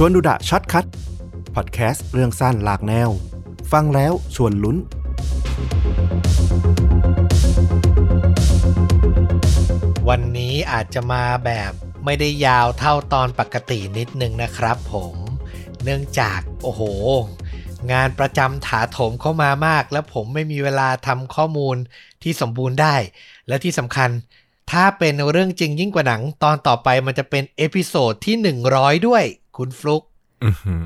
ชวนดูดะ Short Cut พอดแคสต์เรื่องสั้นหลากแนว ฟังแล้วชวนลุ้น วันนี้อาจจะมาแบบไม่ได้ยาวเท่าตอนปกตินิดนึงนะครับผม เนื่องจากโอ้โห งานประจำถาโถมเข้ามามาก แล้วผมไม่มีเวลาทำข้อมูลที่สมบูรณ์ได้ และที่สำคัญถ้าเป็นเรื่องจริงยิ่งกว่าหนัง ตอนต่อไปมันจะเป็น episode ที่ 100 ด้วย คุณฟลุกอื้อหือ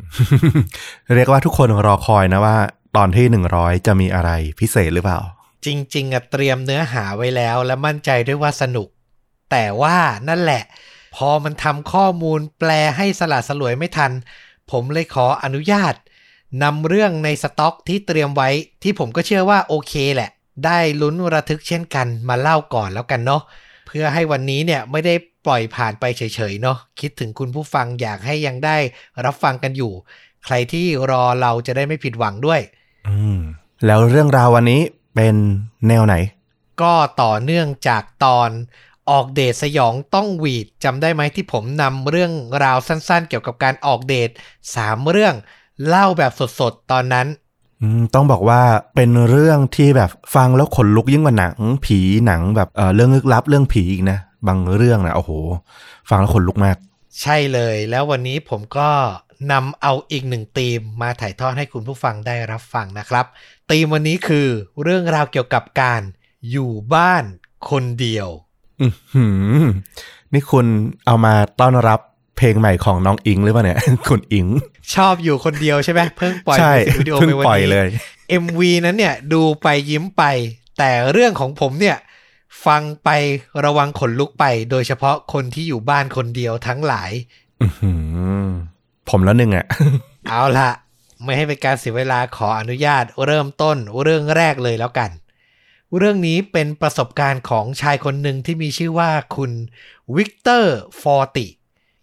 เรียกว่าทุกคนรอคอยนะว่า ตอนที่หนึ่งร้อยจะมีอะไรพิเศษหรือเปล่า จริง ๆอะเตรียมเนื้อหาไว้แล้ว และมั่นใจด้วยว่าสนุก แต่ว่านั่นแหละ พอมันทำข้อมูลแปลให้สละสลวยไม่ทัน ผมเลยขออนุญาตนำเรื่องในสต็อกที่เตรียมไว้ที่ผมก็เชื่อว่าโอเคแหละ ได้ลุ้นระทึกเช่นกันมาเล่าก่อนแล้วกันเนาะเพื่อให้วันนี้เนี่ยไม่ได้ปล่อยผ่านไปเฉยๆเนาะคิดถึงคุณผู้ฟังอยากให้ยังได้รับฟังกันอยู่ ใครที่รอเราจะได้ไม่ผิดหวังด้วย อืม แล้วเรื่องราววันนี้เป็นแนวไหน ก็ต่อเนื่องจากตอนออกเดทสยองต้องหวีดจำได้ไหมที่ผมนำเรื่องราวสั้นๆ เกี่ยวกับการออกเดทสามเรื่องเล่าแบบสดๆ ตอนนั้นอืม ต้องบอกว่าเป็นเรื่องที่แบบฟังแล้วขนลุกยิ่งกว่าหนังผีหนังแบบเออเรื่องลึกลับเรื่องผีอีกนะ บางเรื่องนะโอ้โห ฟังแล้วขนลุกมาก ใช่เลยแล้ววันนี้ผมก็นำเอาอีกหนึ่งธีมมาถ่ายทอดให้คุณผู้ฟังได้รับฟังนะครับธีมวันนี้คือเรื่องราวเกี่ยวกับการอยู่บ้านคนเดียวอือหือนี่คุณเอามาต้อนรับ เพลงใหม่ของน้องอิงหรือเปล่าเนี่ย คุณอิง ชอบอยู่คนเดียวใช่ไหมเพิ่งปล่อยใช่มิวสิกวิดีโอเพิ่งไปวันปล่อยนี้เลย MV นั้นเนี่ยดูไปยิ้มไป แต่เรื่องของผมเนี่ย ฟังไประวังขนลุกไป โดยเฉพาะคนที่อยู่บ้านคนเดียวทั้งหลายอื้อหือผมแล้วหนึ่งอะเอาละไม่ให้เป็นการเสียเวลาขออนุญาตเริ่มต้นเรื่องแรกเลยแล้วกัน เรื่องนี้เป็นประสบการณ์ของชายคนหนึ่งที่มีชื่อว่าคุณวิกเตอร์ฟอร์ติ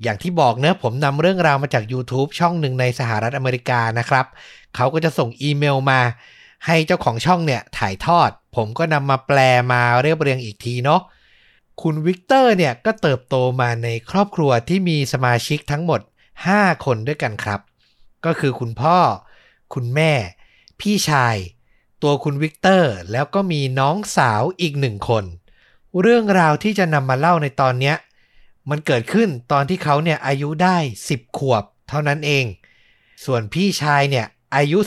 อย่างที่บอกเนะผมนำเรื่องราวมาจาก YouTube ช่องหนึ่งในสหรัฐอเมริกานะครับ เขาก็จะส่งอีเมลมา ให้เจ้าของช่องเนี่ยถ่ายทอด ผมก็นำมาแปลมาเรียบเรียงอีกทีเนาะคุณวิกเตอร์เนี่ยก็เติบโตมาในครอบครัวที่มีสมาชิกทั้งหมด 5 คนด้วยกันครับ ก็คือคุณพ่อ คุณแม่ พี่ชาย ตัวคุณวิกเตอร์แล้วก็มีน้องสาวอีกหนึ่งคน เรื่องราวที่จะนำมาเล่าในตอนเนี้ย มันเกิดขึ้นตอนที่เขาเนี่ยอายุได้ 10 ขวบเท่านั้นเอง ส่วนพี่ชายเนี่ยอายุ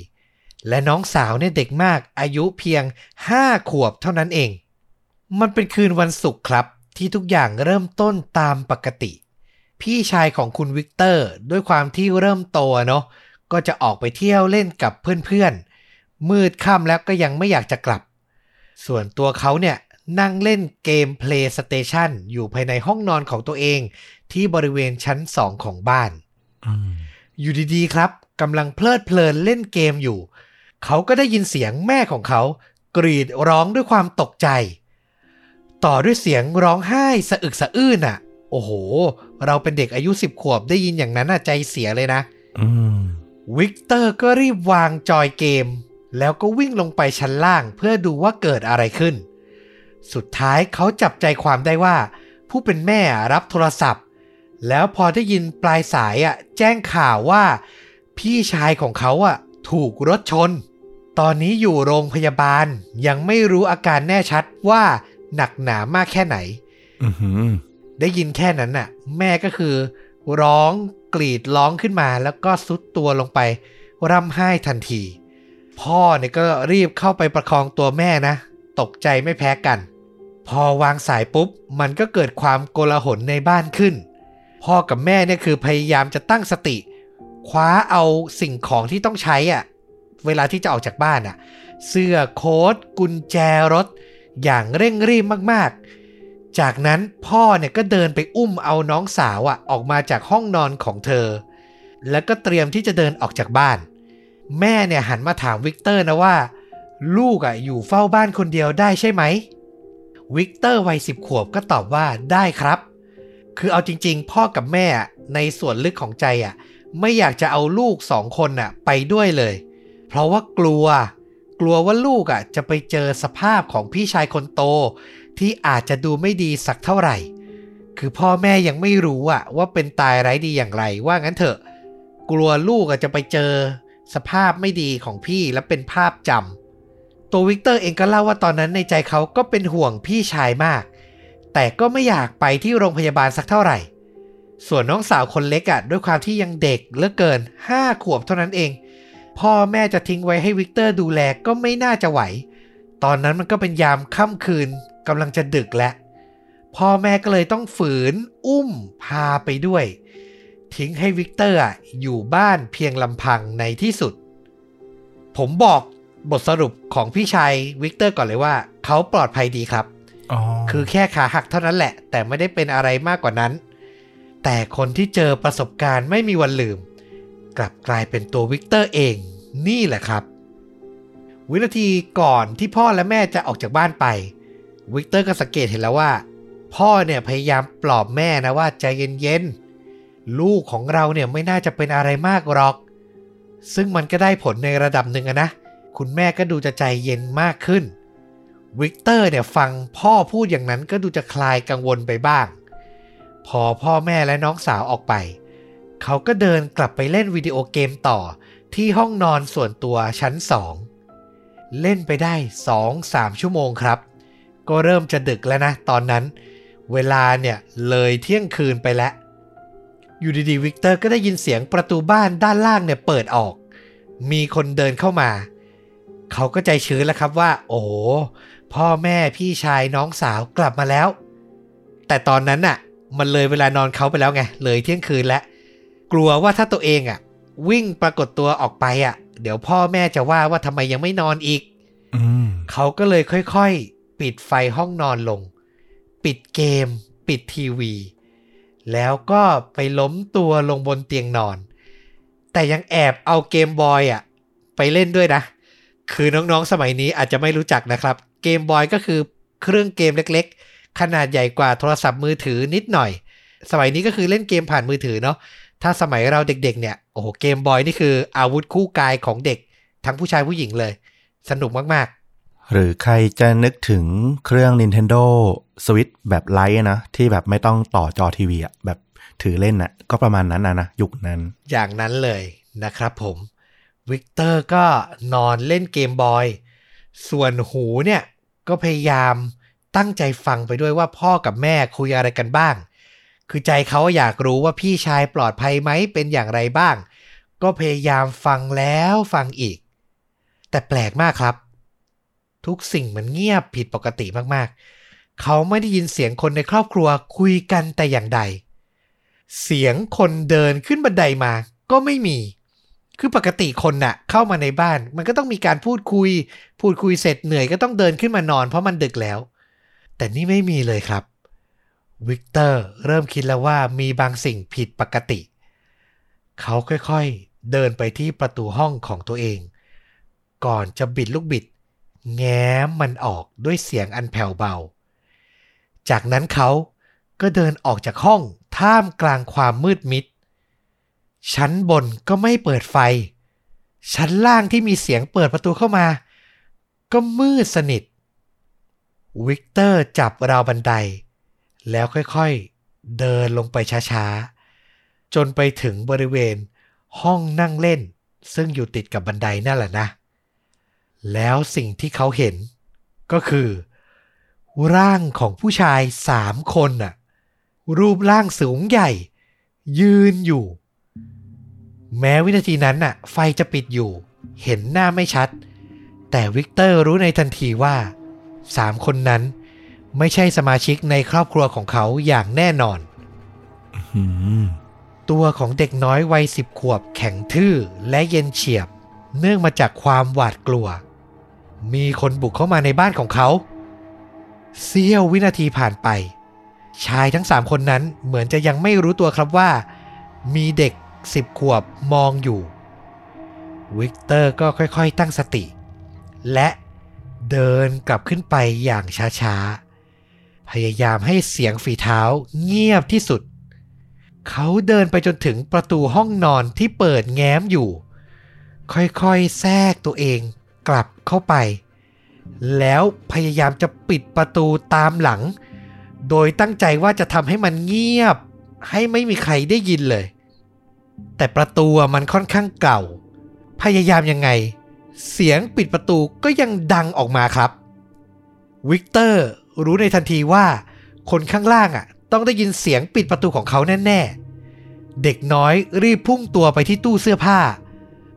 14 และน้องสาวเนี่ยเด็กมากอายุเพียง 5 ขวบเท่านั้นเอง มันเป็นคืนวันศุกร์ครับ ที่ทุกอย่างเริ่มต้นตามปกติ พี่ชายของคุณวิกเตอร์ด้วยความที่เริ่มโตเนาะก็จะออกไปเที่ยวเล่นกับเพื่อนๆ มืดค่ำแล้วก็ยังไม่อยากจะกลับ ส่วนตัวเขาเนี่ย นั่งเล่นเกม PlayStation อยู่ภายในห้องนอนของตัวเอง ที่บริเวณชั้น2ของบ้านอืมอยู่ดีๆครับกำลังเพลิดเพลินเล่นเกมอยู่ เขาก็ได้ยินเสียงแม่ของเขา กรีดร้องด้วยความตกใจ ต่อด้วยเสียงร้องไห้สะอึกสะอื้นอะ โอ้โห เราเป็นเด็กอายุสิบขวบได้ยินอย่างนั้นน่ะใจเสียเลยนะอืมวิกเตอร์ก็รีบวางจอยเกม แล้วก็วิ่งลงไปชั้นล่างเพื่อดูว่าเกิดอะไรขึ้น สุดท้ายเขาจับใจความได้ว่า ผู้เป็นแม่รับโทรศัพท์ แล้วพอได้ยินปลายสายอะแจ้งข่าวว่า พี่ชายของเขาอะถูกรถชน ตอนนี้อยู่โรงพยาบาลยังไม่รู้อาการแน่ชัดว่าหนักหนามากแค่ไหนอือหือได้ยินแค่นั้นน่ะ แม่ก็คือ ร้องกรีดร้องขึ้นมา แล้วก็ซุดตัวลงไป ร่ำไห้ทันที พ่อเนี่ยก็รีบเข้าไปประคองตัวแม่นะ ตกใจไม่แพ้กัน พอวางสายปุ๊บ มันก็เกิดความโกลาหลในบ้านขึ้น พ่อกับแม่เนี่ยคือพยายามจะตั้งสติ คว้าเอาสิ่งของที่ต้องใช้อะเวลาที่จะออกจากบ้านอะเสื้อโค้ทกุญแจรถ อย่างเร่งรีบมากๆ จากนั้นพ่อเนี่ยก็เดินไปอุ้มเอาน้องสาวอะออกมาจากห้องนอนของเธอ แล้วก็เตรียมที่จะเดินออกจากบ้าน แม่เนี่ยหันมาถามวิกเตอร์นะว่า ลูกอะอยู่เฝ้าบ้านคนเดียวได้ใช่ไหม วิกเตอร์วัยสิบขวบก็ตอบว่าได้ครับ คือเอาจริง ๆ พ่อกับแม่ในส่วนลึกของใจอะไม่อยากจะเอาลูกสองคนน่ะไปด้วยเลย เพราะว่ากลัว กลัวว่าลูกอะจะไปเจอสภาพของพี่ชายคนโต ที่อาจจะดูไม่ดีสักเท่าไหร่ คือพ่อแม่ยังไม่รู้อะว่าเป็นตายไร้ดีอย่างไร ว่างั้นเถอะ กลัวลูกอาจจะไปเจอสภาพไม่ดีของพี่และเป็นภาพจำ ตัววิกเตอร์เองก็เล่าว่าตอนนั้นในใจเขาก็เป็นห่วงพี่ชายมาก แต่ก็ไม่อยากไปที่โรงพยาบาลสักเท่าไหร่ ส่วนน้องสาวคนเล็กอะด้วยความที่ยังเด็กเหลือเกินห้าขวบเท่านั้นเอง พ่อแม่จะทิ้งไว้ให้วิกเตอร์ดูแลก็ไม่น่าจะไหว ตอนนั้นมันก็เป็นยามค่ำคืนกำลังจะดึกแล้วพ่อแม่ก็เลยต้องฝืน อุ้มพาไปด้วย ทิ้งให้วิกเตอร์อยู่บ้านเพียงลำพังในที่สุด ผมบอก บทสรุปของพี่ชายวิกเตอร์ก่อนเลยว่าเขาปลอดภัยดีครับอ๋อคือแค่ขาหักเท่านั้นแหละ แต่ไม่ได้เป็นอะไรมากกว่านั้น แต่คนที่เจอประสบการณ์ไม่มีวันลืม กลับกลายเป็นตัววิกเตอร์เองนี่แหละครับ วินาทีก่อนที่พ่อและแม่จะออกจากบ้านไป วิกเตอร์ก็สังเกตเห็นแล้วว่า พ่อเนี่ยพยายามปลอบแม่นะว่าใจเย็นๆลูกของเราเนี่ยไม่น่าจะเป็นอะไรมากหรอก ซึ่งมันก็ได้ผลในระดับหนึ่งอะนะ คุณแม่ก็ดูจะใจเย็นมากขึ้น วิกเตอร์เนี่ยฟังพ่อพูดอย่างนั้นก็ดูจะคลายกังวลไปบ้าง พอพ่อแม่และน้องสาวออกไป เขาก็เดินกลับไปเล่นวิดีโอเกมต่อที่ห้องนอนส่วนตัวชั้นสอง เล่นไปได้2-3ชั่วโมงครับ ก็เริ่มจะดึกแล้วนะตอนนั้น เวลาเนี่ยเลยเที่ยงคืนไปแล้ว อยู่ดีๆวิกเตอร์ก็ได้ยินเสียงประตูบ้านด้านล่างเนี่ยเปิดออก มีคนเดินเข้ามา เขาก็ใจชื้นแล้วครับว่า โอ้โหพ่อแม่พี่ชายน้องสาวกลับมาแล้ว แต่ตอนนั้นน่ะ มันเลยเวลานอนเขาไปแล้วไง เลยเที่ยงคืนแล้ว กลัวว่าถ้าตัวเองอะ วิ่งปรากฏตัวออกไปอะ เดี๋ยวพ่อแม่จะว่าว่าทำไมยังไม่นอนอีกอืมเขาก็เลยค่อยๆ ปิดไฟห้องนอนลง ปิดเกม ปิดทีวี แล้วก็ไปล้มตัวลงบนเตียงนอน แต่ยังแอบเอาเกมบอยอะ ไปเล่นด้วยนะ คือน้องๆสมัยนี้อาจจะไม่รู้จักนะครับ เกมบอยก็คือเครื่องเกมเล็กๆ ขนาดใหญ่กว่าโทรศัพท์มือถือนิดหน่อย สมัยนี้ก็คือเล่นเกมผ่านมือถือเนาะถ้าสมัยเราเด็กๆ เนี่ยโอ้โหเกมบอยนี่คืออาวุธคู่กายของเด็ก ทั้งผู้ชายผู้หญิงเลย สนุกมากๆ หรือใครจะนึกถึงเครื่อง Nintendo Switch แบบไลท์นะ ที่แบบไม่ต้องต่อจอทีวีอะแบบถือเล่นน่ะก็ประมาณนั้นนะนะยุคนั้น อย่างนั้นเลยนะครับผม วิกเตอร์ก็นอนเล่น Game Boy ส่วนหูเนี่ยก็พยายามตั้งใจฟังไปด้วยว่าพ่อกับแม่คุยอะไรกันบ้าง คือใจเขาอยากรู้ว่าพี่ชายปลอดภัยไหมเป็นอย่างไรบ้าง ก็พยายามฟังแล้วฟังอีก แต่แปลกมากครับ ทุกสิ่งมันเงียบผิดปกติมากๆ เขาไม่ได้ยินเสียงคนในครอบครัวคุยกันแต่อย่างใด เสียงคนเดินขึ้นบันไดมาก็ไม่มี คือปกติคนน่ะ เข้ามาในบ้าน มันก็ต้องมีการพูดคุย พูดคุยเสร็จเหนื่อยก็ต้องเดินขึ้นมานอนเพราะมันดึกแล้ว แต่นี่ไม่มีเลยครับวิกเตอร์เริ่มคิดแล้วว่ามีบางสิ่งผิดปกติ เขาค่อยๆ เดินไปที่ประตูห้องของตัวเอง ก่อนจะบิดลูกบิด แง้มมันออกด้วยเสียงอันแผ่วเบา จากนั้นเขาก็เดินออกจากห้องท่ามกลางความมืดมิด ชั้นบนก็ไม่เปิดไฟ ชั้นล่างที่มีเสียงเปิดประตูเข้ามา ก็มืดสนิท วิกเตอร์จับราวบันได แล้วค่อยๆ เดินลงไปช้าๆ จนไปถึงบริเวณห้องนั่งเล่น ซึ่งอยู่ติดกับบันไดนั่นแหละนะ แล้วสิ่งที่เขาเห็น ก็คือ ร่างของผู้ชายสามคนน่ะรูปร่างสูงใหญ่ ยืนอยู่ แม้วินาทีนั้นน่ะ ไฟจะปิดอยู่ เห็นหน้าไม่ชัด แต่วิกเตอร์รู้ในทันทีว่าสามคนนั้นไม่ใช่สมาชิกในครอบครัวของเขาอย่างแน่นอน ตัวของเด็กน้อยวัยสิบขวบแข็งทื่อและเย็นเฉียบ เนื่องมาจากความหวาดกลัว มีคนบุกเข้ามาในบ้านของเขาเสี้ยววินาทีผ่านไป ชายทั้งสามคนนั้นเหมือนจะยังไม่รู้ตัวครับว่า มีเด็ก สิบขวบมองอยู่ วิกเตอร์ก็ค่อยๆตั้งสติ และเดินกลับขึ้นไปอย่างช้าๆ พยายามให้เสียงฝีเท้าเงียบที่สุด เขาเดินไปจนถึงประตูห้องนอนที่เปิดแง้มอยู่ ค่อยๆ แทรกตัวเองกลับเข้าไป แล้วพยายามจะปิดประตูตามหลัง โดยตั้งใจว่าจะทำให้มันเงียบ ให้ไม่มีใครได้ยินเลย แต่ประตูมันค่อนข้างเก่า พยายามยังไง เสียงปิดประตูก็ยังดังออกมาครับ วิกเตอร์รู้ในทันทีว่าคนข้างล่างอะ ต้องได้ยินเสียงปิดประตูของเขาแน่ ๆ เด็กน้อยรีบพุ่งตัวไปที่ตู้เสื้อผ้า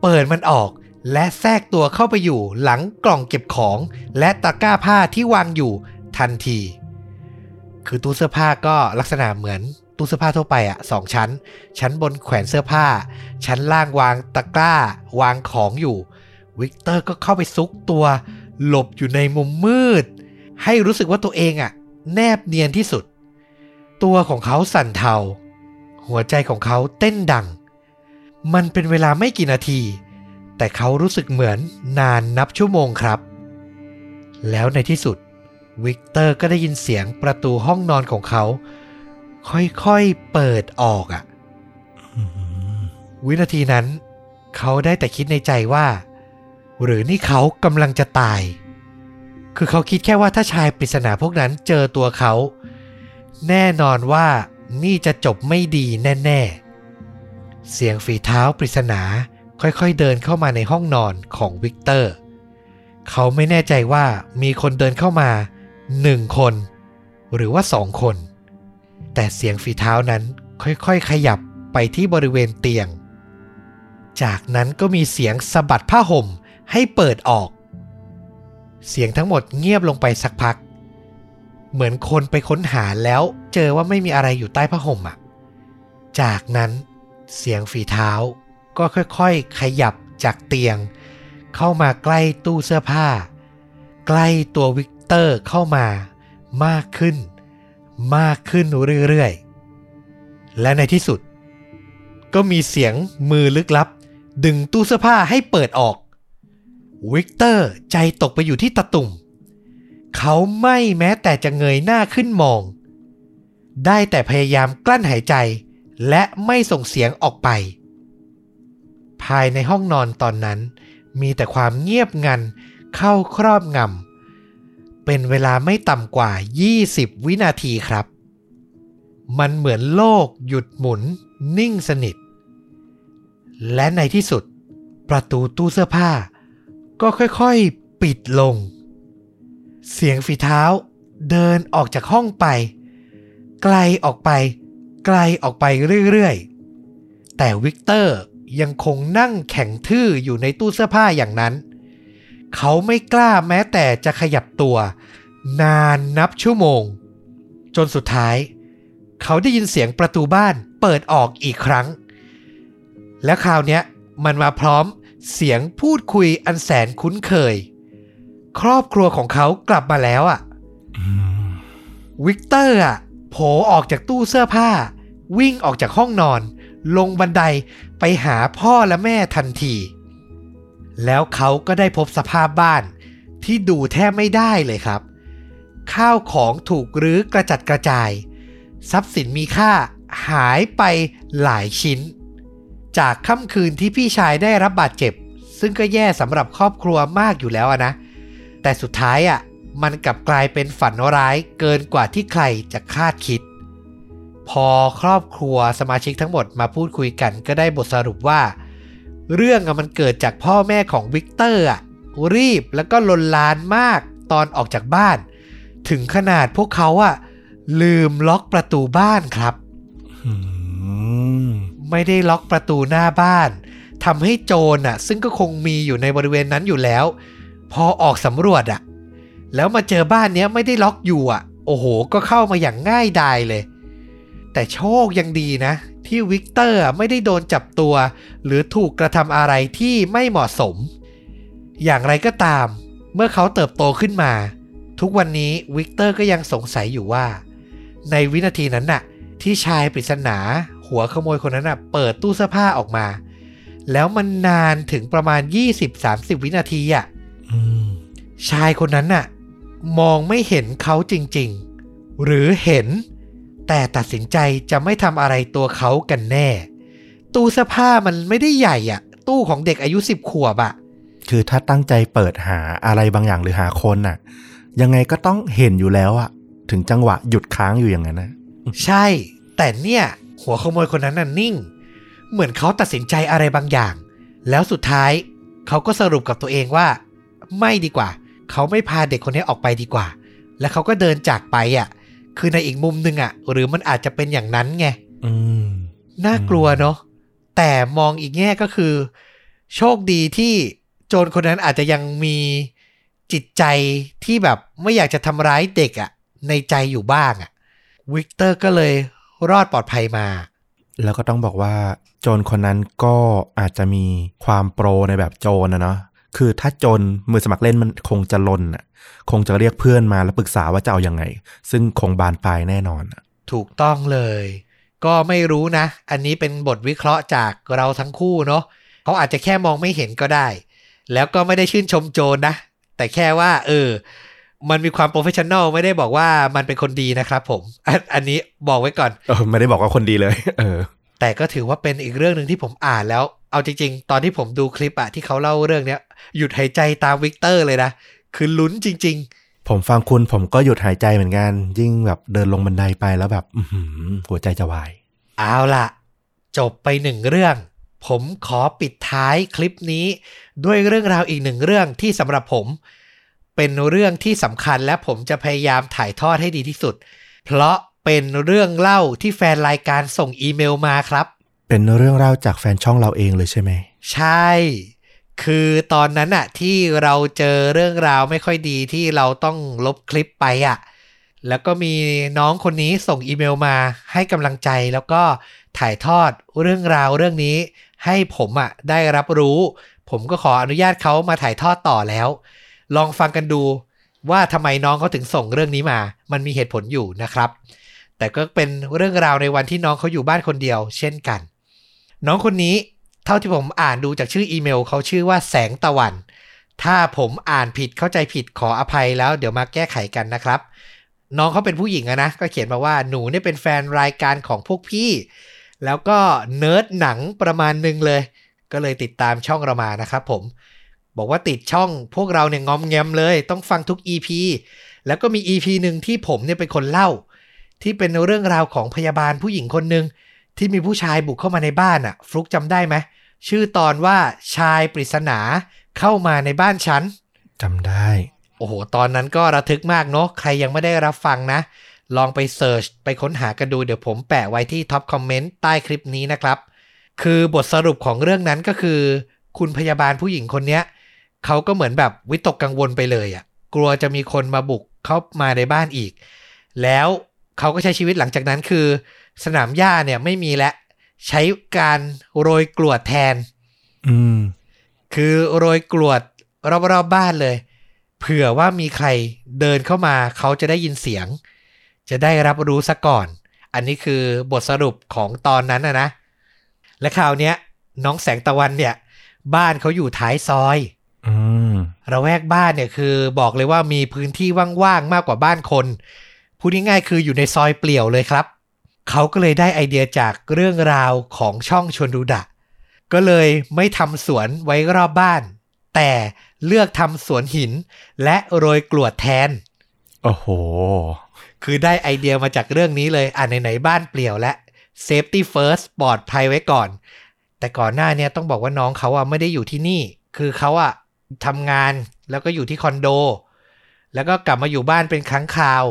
เปิดมันออกและแทรกตัวเข้าไปอยู่หลังกล่องเก็บของ และตะกร้าผ้าที่วางอยู่ทันที คือตู้เสื้อผ้าก็ลักษณะเหมือน ตู้เสื้อผ้าทั่วไปอะสองชั้น ชั้นบนแขวนเสื้อผ้า ชั้นล่างวางตะกร้าวางของอยู่ วิกเตอร์ก็เข้าไปซุกตัว หลบอยู่ในมุมมืด ให้รู้สึกว่าตัวเองอะ แนบเนียนที่สุด ตัวของเขาสั่นเทา หัวใจของเขาเต้นดัง มันเป็นเวลาไม่กี่นาที แต่เขารู้สึกเหมือนนานนับชั่วโมงครับ แล้วในที่สุดวิกเตอร์ก็ได้ยินเสียงประตูห้องนอนของเขา ค่อยๆเปิดออกอะ่ะวินาทีนั้น เขาได้แต่คิดในใจว่า หรือนี่เขากำลังจะตาย คือเขาคิดแค่ว่าถ้าชายปริศนาพวกนั้นเจอตัวเขา แน่นอนว่านี่จะจบไม่ดีแน่ๆ เสียงฝีเท้าปริศนาค่อยๆเดินเข้ามาในห้องนอนของวิกเตอร์ เขาไม่แน่ใจว่ามีคนเดินเข้ามาหนึ่งคน หรือว่าสองคน แต่เสียงฝีเท้านั้นค่อยๆ ขยับไปที่บริเวณเตียง จากนั้นก็มีเสียงสะบัดผ้าห่มให้เปิดออก เสียงทั้งหมดเงียบลงไปสักพัก เหมือนคนไปค้นหาแล้วเจอว่าไม่มีอะไรอยู่ใต้ผ้าห่มอะ จากนั้นเสียงฝีเท้าก็ค่อยๆ ขยับจากเตียง เข้ามาใกล้ตู้เสื้อผ้า ใกล้ตัววิกเตอร์เข้ามามากขึ้น มากขึ้นเรื่อยๆ และในที่สุด ก็มีเสียงมือลึกลับ ดึงตู้เสื้อผ้าให้เปิดออก วิกเตอร์ใจตกไปอยู่ที่ตะตุ่ม เขาไม่แม้แต่จะเงยหน้าขึ้นมอง ได้แต่พยายามกลั้นหายใจ และไม่ส่งเสียงออกไป ภายในห้องนอนตอนนั้น มีแต่ความเงียบงันเข้าครอบงำ เป็นเวลาไม่ต่ำกว่า 20 วินาทีครับ มันเหมือนโลกหยุดหมุน นิ่งสนิท และในที่สุด ประตูตู้เสื้อผ้า ก็ค่อยๆปิดลง เสียงฝีเท้าเดินออกจากห้องไป ไกลออกไป ไกลออกไปเรื่อยๆ แต่วิกเตอร์ยังคงนั่งแข็งทื่ออยู่ในตู้เสื้อผ้าอย่างนั้นเเขาไม่กล้าแม้แต่จะขยับตัว นานนับชั่วโมง จนสุดท้าย เขาได้ยินเสียงประตูบ้านเปิดออกอีกครั้ง และคราวนี้มันมาพร้อมเสียงพูดคุยอันแสนคุ้นเคย ครอบครัวของเขากลับมาแล้วอะวิกเตอร์อะโผล่ออกจากตู้เสื้อผ้า วิ่งออกจากห้องนอน ลงบันไดไปหาพ่อและแม่ทันที แล้วเขาก็ได้พบสภาพบ้านที่ดูแทบไม่ได้เลยครับ ข้าวของถูกรื้อกระจัดกระจาย ทรัพย์สินมีค่าหายไปหลายชิ้น จากค่ำคืนที่พี่ชายได้รับบาดเจ็บ ซึ่งก็แย่สำหรับครอบครัวมากอยู่แล้วนะ แต่สุดท้ายอะมันกลับกลายเป็นฝันร้ายเกินกว่าที่ใครจะคาดคิด พอครอบครัวสมาชิกทั้งหมดมาพูดคุยกันก็ได้บทสรุปว่า เรื่องอะมันเกิดจากพ่อแม่ของวิกเตอร์อะรีบแล้วก็ลนลานมากตอนออกจากบ้าน ถึงขนาดพวกเขาอะลืมล็อกประตูบ้านครับอืมไม่ได้ล็อกประตูหน้าบ้านทำให้โจรอะซึ่งก็คงมีอยู่ในบริเวณนั้นอยู่แล้ว พอออกสำรวจอะแล้วมาเจอบ้านเนี้ยไม่ได้ล็อกอยู่อะโอ้โห ก็เข้ามาอย่างง่ายดายเลย แต่โชคยังดีนะ ที่วิกเตอร์อะไม่ได้โดนจับตัว หรือถูกกระทำอะไรที่ไม่เหมาะสม อย่างไรก็ตาม เมื่อเขาเติบโตขึ้นมา ทุกวันนี้วิกเตอร์ก็ยังสงสัยอยู่ว่า ในวินาทีนั้นน่ะ ที่ชายปริศนา หัวขโมยคนนั้นน่ะเปิดตู้เสื้อผ้าออกมา แล้วมันนานถึงประมาณ 20-30 วินาทีอะอืมชายคนนั้นน่ะ มองไม่เห็นเขาจริง ๆ หรือเห็น แต่ตัดสินใจจะไม่ทำอะไรตัวเขากันแน่ ตู้เสื้อผ้ามันไม่ได้ใหญ่อะตู้ของเด็กอายุสิบขวบอะคือถ้าตั้งใจเปิดหาอะไรบางอย่างหรือหาคนน่ะยังไงก็ต้องเห็นอยู่แล้วอะถึงจังหวะหยุดค้างอยู่อย่างนั้นนะใช่ แต่เนี่ย หัวขโมยคนนั้นน่ะนิ่ง เหมือนเขาตัดสินใจอะไรบางอย่าง แล้วสุดท้ายเขาก็สรุปกับตัวเองว่า ไม่ดีกว่า เขาไม่พาเด็กคนนี้ออกไปดีกว่า แล้วเขาก็เดินจากไปอะ คือในอีกมุมหนึ่งอะหรือมันอาจจะเป็นอย่างนั้นไงอืมน่ากลัวเนาะแต่มองอีกแง่ก็คือ โชคดีที่โจรคนนั้นอาจจะยังมีจิตใจที่แบบไม่อยากจะทำร้ายเด็กอะในใจอยู่บ้างอะวิกเตอร์ก็เลยรอดปลอดภัยมา แล้วก็ต้องบอกว่า โจรคนนั้นก็อาจจะมีความโปรในแบบโจรนะเนาะ คือถ้าโจรมือสมัครเล่นมันคงจะลนอะ คงจะเรียกเพื่อนมาแล้วปรึกษาว่าจะเอาอยัางไง ซึ่งคงบานปลายแน่นอนอะถูกต้องเลย ก็ไม่รู้นะ อันนี้เป็นบทวิเคราะห์จากเราทั้งคู่เนาะเขาอาจจะแค่มองไม่เห็นก็ได้ แล้วก็ไม่ได้ชื่นชมโจรนะ แต่แค่ว่า เออ มันมีความ professional ไม่ได้บอกว่ามันเป็นคนดีนะครับผมอันอันนี้บอกไว้ก่อน เออไม่ได้บอกว่าคนดีเลย เออ แต่ก็ถือว่าเป็นอีกเรื่องหนึ่งที่ผมอ่านแล้ว เอาจริง ๆ ตอนที่ผมดูคลิปอะที่เขาเล่าเรื่องเนี้ยหยุดหายใจตามวิกเตอร์เลยนะ คือลุ้นจริงผมฟังคุณผมก็หยุดหายใจเหมือนกัน ยิ่งแบบเดินลงบันไดไปแล้วแบบอื้อหือหัวใจจะวายๆเอาล่ะ จบไปหนึ่งเรื่อง ผมขอปิดท้ายคลิปนี้ ด้วยเรื่องราวอีกหนึ่งเรื่องที่สำหรับผม เป็นเรื่องที่สำคัญและผมจะพยายามถ่ายทอดให้ดีที่สุด เพราะเป็นเรื่องเล่าที่แฟนรายการส่งอีเมลมาครับ เป็นเรื่องเล่าจากแฟนช่องเราเองเลยใช่ไหม ใช่ คือตอนนั้นอะที่เราเจอเรื่องราวไม่ค่อยดีที่เราต้องลบคลิปไปอะแล้วก็มีน้องคนนี้ส่งอีเมลมาให้กำลังใจแล้วก็ถ่ายทอดเรื่องราวเรื่องนี้ ให้ผมอะได้รับรู้ ผมก็ขออนุญาตเขามาถ่ายทอดต่อแล้ว ลองฟังกันดูว่าทำไมน้องเขาถึงส่งเรื่องนี้มา มันมีเหตุผลอยู่นะครับ แต่ก็เป็นเรื่องราวในวันที่น้องเขาอยู่บ้านคนเดียว เช่นกัน น้องคนนี้เท่าที่ผมอ่านดูจากชื่ออีเมลเขาชื่อว่าแสงตะวัน ถ้าผมอ่านผิดเข้าใจผิดขออภัยแล้วเดี๋ยวมาแก้ไขกันนะครับ น้องเขาเป็นผู้หญิงอะนะ ก็เขียนมาว่าหนูเนี่ยเป็นแฟนรายการของพวกพี่ แล้วก็เนิร์ดหนังประมาณหนึงเลย ก็เลยติดตามช่องเรามานะครับผม บอกว่าติดช่องพวกเราเนี่ยงอมแงมเลย ต้องฟังทุก EP แล้วก็มี EP หนึ่งที่ผมเนี่ยเป็นคนเล่า ที่เป็นเรื่องราวของพยาบาลผู้หญิงคนหนึ่ง ที่มีผู้ชายบุกเข้ามาในบ้านอะฟลุกจำได้ไหมชื่อตอนว่าชายปริศนาเข้ามาในบ้านฉันจำได้ โอ้โห ตอนนั้นก็ระทึกมากเนาะใครยังไม่ได้รับฟังนะ ลองไปเสิร์ชไปค้นหากันดูเดี๋ยวผมแปะไว้ที่ท็อปคอมเมนต์ใต้คลิปนี้นะครับ คือบทสรุปของเรื่องนั้นก็คือ คุณพยาบาลผู้หญิงคนเนี้ยเขาก็เหมือนแบบวิตกกังวลไปเลยอะ่ะกลัวจะมีคนมาบุกเข้ามาในบ้านอีก แล้วเขาก็ใช้ชีวิตหลังจากนั้นคือ สนามหญ้าเนี่ยไม่มีแล้วใช้การโรยกรวดแทน อืม คือโรยกรวดรอบๆบบ้านเลย เผื่อว่ามีใครเดินเข้ามาเขาจะได้ยินเสียง จะได้รับรู้ซะก่อน อันนี้คือบทสรุปของตอนนั้นนะนะ และคราวเนี้ย น้องแสงตะวันเนี่ย บ้านเขาอยู่ท้ายซอยอืมระแวกบ้านเนี่ยคือบอกเลยว่ามีพื้นที่ว่างๆมากกว่าบ้านคน พูดง่ายๆคืออยู่ในซอยเปลี่ยวเลยครับ เขาก็เลยได้ไอเดียจากเรื่องราวของช่องชวนดูดะ ก็เลยไม่ทำสวนไว้รอบบ้าน แต่เลือกทำสวนหินและโรยกรวดแทน โอ้โห คือได้ไอเดียมาจากเรื่องนี้เลย อ่านไหนๆบ้านเปลี่ยวและ safety first ปลอดภัยไว้ก่อน แต่ก่อนหน้าเนี่ยต้องบอกว่าน้องเขาอะไม่ได้อยู่ที่นี่ คือเขาอะทำงานแล้วก็อยู่ที่คอนโด แล้วก็กลับมาอยู่บ้านเป็นครั้งคราว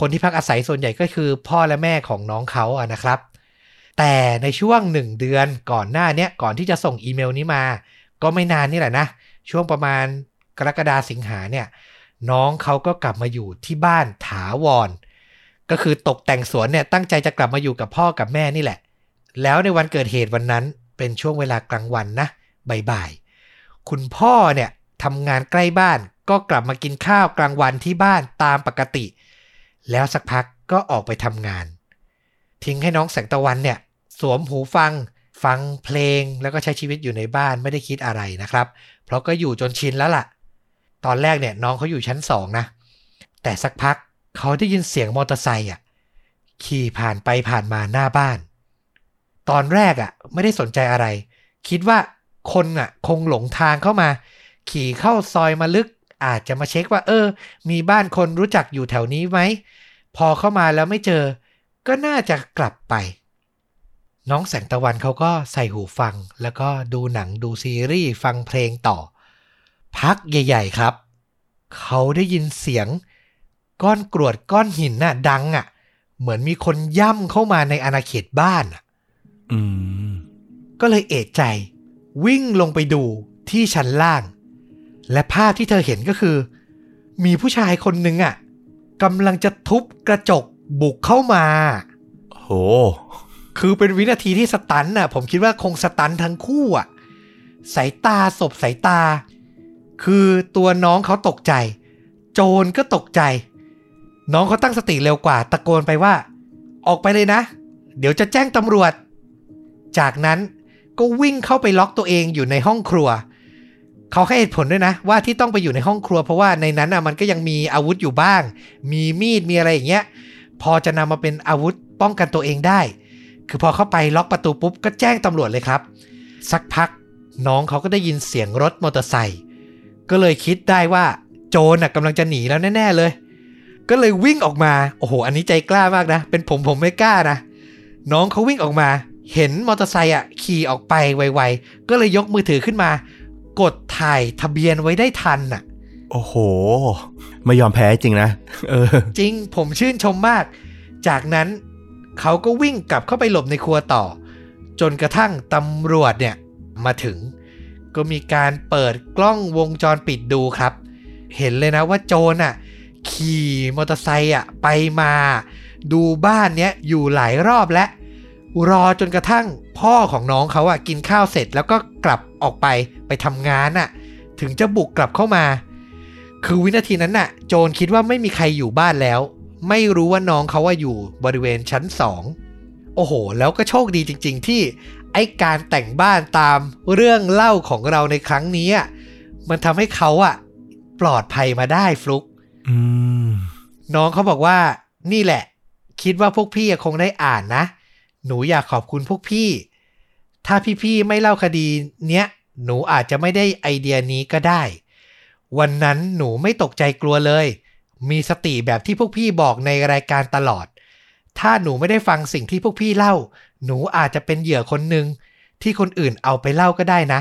คนที่พักอาศัยส่วนใหญ่ก็คือพ่อและแม่ของน้องเขาอะนะครับ แต่ในช่วงหนึ่งเดือนก่อนหน้าเนี้ยก่อนที่จะส่งอีเมลนี้มา ก็ไม่นานนี่แหละนะ ช่วงประมาณกรกฎาสิงหาเนี่ย น้องเขาก็กลับมาอยู่ที่บ้านถาวร ก็คือตกแต่งสวนเนี่ยตั้งใจจะกลับมาอยู่กับพ่อกับแม่นี่แหละ แล้วในวันเกิดเหตุวันนั้นเป็นช่วงเวลากลางวันนะบ่ายๆคุณพ่อเนี่ยทำงานใกล้บ้านก็กลับมากินข้าวกลางวันที่บ้านตามปกติ แล้วสักพักก็ออกไปทำงาน ทิ้งให้น้องแสงตะวันเนี่ย สวมหูฟัง ฟังเพลงแล้วก็ใช้ชีวิตอยู่ในบ้านไม่ได้คิดอะไรนะครับ เพราะก็อยู่จนชินแล้วล่ะ ตอนแรกเนี่ยน้องเขาอยู่ชั้นสองนะ แต่สักพักเขาได้ยินเสียงมอเตอร์ไซค์อะขี่ผ่านไปผ่านมาหน้าบ้าน ตอนแรกอะ ไม่ได้สนใจอะไร คิดว่าคนอะ คงหลงทางเข้ามา ขี่เข้าซอยมาลึก อาจจะมาเช็คว่า เออ มีบ้านคนรู้จักอยู่แถวนี้ไหม พอเข้ามาแล้วไม่เจอ ก็น่าจะกลับไป น้องแสงตะวันเขาก็ใส่หูฟัง แล้วก็ดูหนังดูซีรีส์ฟังเพลงต่อ พักใหญ่ๆครับ เขาได้ยินเสียง ก้อนกรวดก้อนหินน่ะ ดังอะ เหมือนมีคนย่ำเข้ามาในอาณาเขตบ้านอะอืมก็เลยเอะใจ วิ่งลงไปดูที่ชั้นล่าง และภาพที่เธอเห็นก็คือ มีผู้ชายคนหนึ่งอะกำลังจะทุบกระจกบุกเข้ามา โห คือเป็นวินาทีที่สตันน่ะ ผมคิดว่าคงสตันทั้งคู่อะ สายตาสบสายตา คือตัวน้องเขาตกใจ โจรก็ตกใจ น้องเขาตั้งสติเร็วกว่า ตะโกนไปว่า ออกไปเลยนะ เดี๋ยวจะแจ้งตำรวจ จากนั้นก็วิ่งเข้าไปล็อกตัวเองอยู่ในห้องครัว เขาให้เหตุผลด้วยนะ ว่าที่ต้องไปอยู่ในห้องครัว เพราะว่าในนั้นอะมันก็ยังมีอาวุธอยู่บ้าง มีมีดมีอะไรอย่างเงี้ยพอจะนำมาเป็นอาวุธป้องกันตัวเองได้ คือพอเข้าไปล็อกประตูปุ๊บก็แจ้งตำรวจเลยครับ สักพักน้องเขาก็ได้ยินเสียงรถมอเตอร์ไซค์ก็เลยคิดได้ว่าโจรน่ะกำลังจะหนีแล้วแน่ ๆเลย ก็เลยวิ่งออกมา โอ้โห อันนี้ใจกล้ามากนะ เป็นผมผมไม่กล้านะ น้องเขาวิ่งออกมา เห็นมอเตอร์ไซค์อะขี่ออกไปไวๆ ก็เลยยกมือถือขึ้นมา กดถ่ายทะเบียนไว้ได้ทันน่ะ โอ้โห ไม่ยอมแพ้จริงนะ เออ จริงผมชื่นชมมาก จากนั้นเขาก็วิ่งกลับเข้าไปหลบในครัวต่อ จนกระทั่งตำรวจเนี่ยมาถึง ก็มีการเปิดกล้องวงจรปิดดูครับ เห็นเลยนะว่าโจรอะ ขี่มอเตอร์ไซค์อะไปมา ดูบ้านเนี้ยอยู่หลายรอบแล้วรอจนกระทั่งพ่อของน้องเขาอะกินข้าวเสร็จแล้วก็กลับ ออกไปไปทำงานอะ ถึงจะบุกกลับเข้ามา คือวินาทีนั้นน่ะ โจรคิดว่าไม่มีใครอยู่บ้านแล้ว ไม่รู้ว่าน้องเขาว่าอยู่บริเวณชั้นสองโอ้โห แล้วก็โชคดีจริง ๆ ที่ไอการแต่งบ้านตามเรื่องเล่าของเราในครั้งนี้อะมันทำให้เขาอะปลอดภัยมาได้ฟลุกอืมน้องเขาบอกว่า นี่แหละ คิดว่าพวกพี่คงได้อ่านนะ หนูอยากขอบคุณพวกพี่ ถ้าพี่ๆไม่เล่าคดีเนี้ยหนูอาจจะไม่ได้ไอเดียนี้ก็ได้ วันนั้นหนูไม่ตกใจกลัวเลย มีสติแบบที่พวกพี่บอกในรายการตลอด ถ้าหนูไม่ได้ฟังสิ่งที่พวกพี่เล่า หนูอาจจะเป็นเหยื่อคนหนึ่งที่คนอื่นเอาไปเล่าก็ได้นะ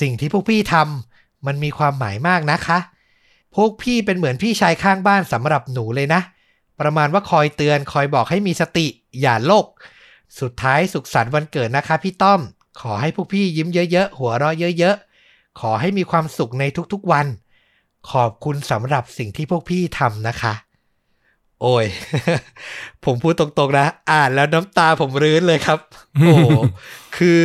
สิ่งที่พวกพี่ทำมันมีความหมายมากนะคะ พวกพี่เป็นเหมือนพี่ชายข้างบ้านสำหรับหนูเลยนะ ประมาณว่าคอยเตือนคอยบอกให้มีสติ อย่าโลก สุดท้ายสุขสันต์วันเกิดนะคะพี่ต้อม ขอให้พวกพี่ยิ้มเยอะๆ หัวเราะเยอะๆ ขอให้มีความสุขในทุกๆวัน ขอบคุณสำหรับสิ่งที่พวกพี่ทำนะคะ โอ้ย ผมพูดตรงๆนะ อ่านแล้วน้ำตาผมรื้นเลยครับ โอ้โหคือ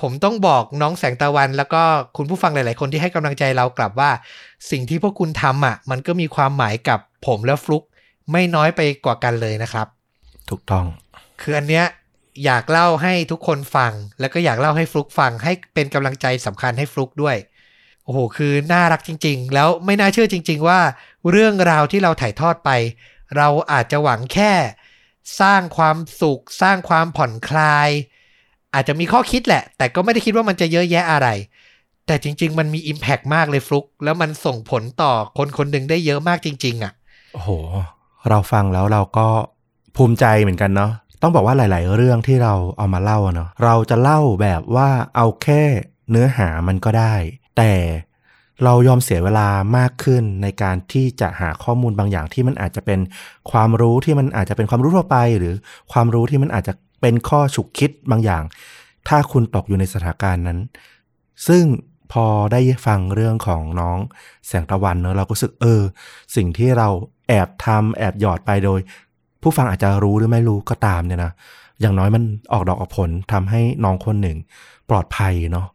ผมต้องบอกน้องแสงตะวัน แล้วก็คุณผู้ฟังหลาย ๆ คนที่ให้กำลังใจเรากลับว่า สิ่งที่พวกคุณทำอะ มันก็มีความหมายกับผมและฟลุกไม่น้อยไปกว่ากันเลยนะครับ ถูกต้อง คืออันเนี้ย อยากเล่าให้ทุกคนฟัง แล้วก็อยากเล่าให้ฟลุกฟัง ให้เป็นกำลังใจสำคัญให้ฟลุกด้วย โอ้โห คือน่ารักจริง ๆ แล้วไม่น่าเชื่อจริง ๆ ว่า เรื่องราวที่เราถ่ายทอดไป เราอาจจะหวังแค่ สร้างความสุข สร้างความผ่อนคลาย อาจจะมีข้อคิดแหละ แต่ก็ไม่ได้คิดว่ามันจะเยอะแยะอะไร แต่จริง ๆ มันมี Impact มากเลยฟลุก แล้วมันส่งผลต่อคนคนหนึ่งได้เยอะมากจริง ๆอะ โอ้โห เราฟังแล้วเราก็ภูมิใจเหมือนกันเนาะ ต้องบอกว่าหลาย ๆ เรื่องที่เราเอามาเล่าเนาะเราจะเล่าแบบว่าเอาแค่เนื้อหามันก็ได้ แต่เรายอมเสียเวลามากขึ้นในการที่จะหาข้อมูลบางอย่างที่มันอาจจะเป็นความรู้ที่มันอาจจะเป็นความรู้ทั่วไป หรือความรู้ที่มันอาจจะเป็นข้อฉุกคิดบางอย่าง ถ้าคุณตกอยู่ในสถานการณ์นั้น ซึ่งพอได้ฟังเรื่องของน้องแสงตะวันเนอะเราก็รู้สึกเออ สิ่งที่เราแอบทำแอบหยอดไปโดย ผู้ฟังอาจจะรู้หรือไม่รู้ก็ตามเนี่ยนะอย่างน้อยมันออกดอกออกผลทำให้น้องคนหนึ่งปลอดภัยเนาะ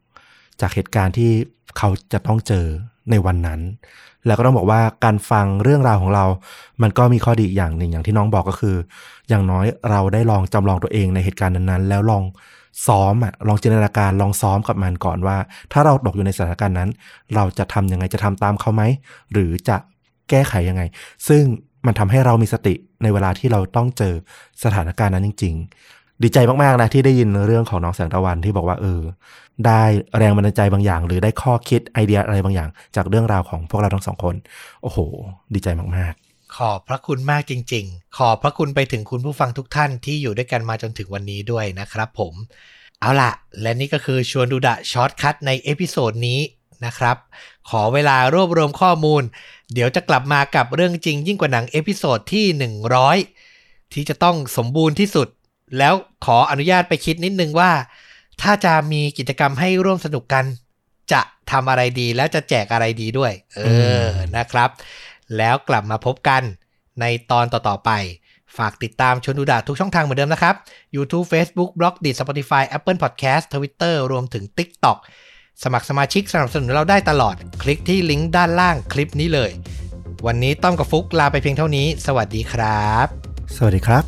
จากเหตุการณ์ที่เขาจะต้องเจอในวันนั้น แล้วก็ต้องบอกว่าการฟังเรื่องราวของเรา มันก็มีข้อดีอย่างหนึ่งอย่างที่น้องบอกก็คือ อย่างน้อยเราได้ลองจำลองตัวเองในเหตุการณ์นั้นๆ แล้วลองซ้อมอะลองจินตนาการลองซ้อมกับมันก่อนว่า ถ้าเราตกอยู่ในสถานการณ์นั้น เราจะทำยังไงจะทำตามเขาไหมหรือจะแก้ไขยังไง ซึ่ง มันทำให้เรามีสติในเวลาที่เราต้องเจอสถานการณ์นั้นจริง ๆ ดีใจมากๆนะที่ได้ยินเรื่องของน้องแสงตะวันที่บอกว่าเออ ได้แรงบันดาลใจบางอย่าง หรือได้ข้อคิดไอเดียอะไรบางอย่าง จากเรื่องราวของพวกเราทั้งสองคน โอ้โห ดีใจมากๆขอบพระคุณมากจริง ๆ ขอบพระคุณไปถึงคุณผู้ฟังทุกท่านที่อยู่ด้วยกันมาจนถึงวันนี้ด้วยนะครับผม เอาล่ะและนี่ก็คือชวนดูดะช็อตคัทในเอพิโซดนี้ นะครับ ขอเวลารวบรวมข้อมูล เดี๋ยวจะกลับมากับเรื่องจริงยิ่งกว่าหนัง episode ที่ 100 ที่จะต้องสมบูรณ์ที่สุด แล้วขออนุญาตไปคิดนิดนึงว่า ถ้าจะมีกิจกรรมให้ร่วมสนุกกัน จะทำอะไรดีและจะแจกอะไรดีด้วย เออนะครับ แล้วกลับมาพบกันในตอนต่อๆไปฝากติดตามชวนดูดาทุกช่องทางเหมือนเดิมนะครับ YouTube Facebook b l o g d i Spotify Apple Podcast Twitter รวมถึง TikTok สมัครสมาชิกสนับสนุนเราได้ตลอด คลิกที่ลิงก์ด้านล่างคลิปนี้เลย วันนี้ต้อมกับฟุกลาไปเพียงเท่านี้ สวัสดีครับ สวัสดีครับ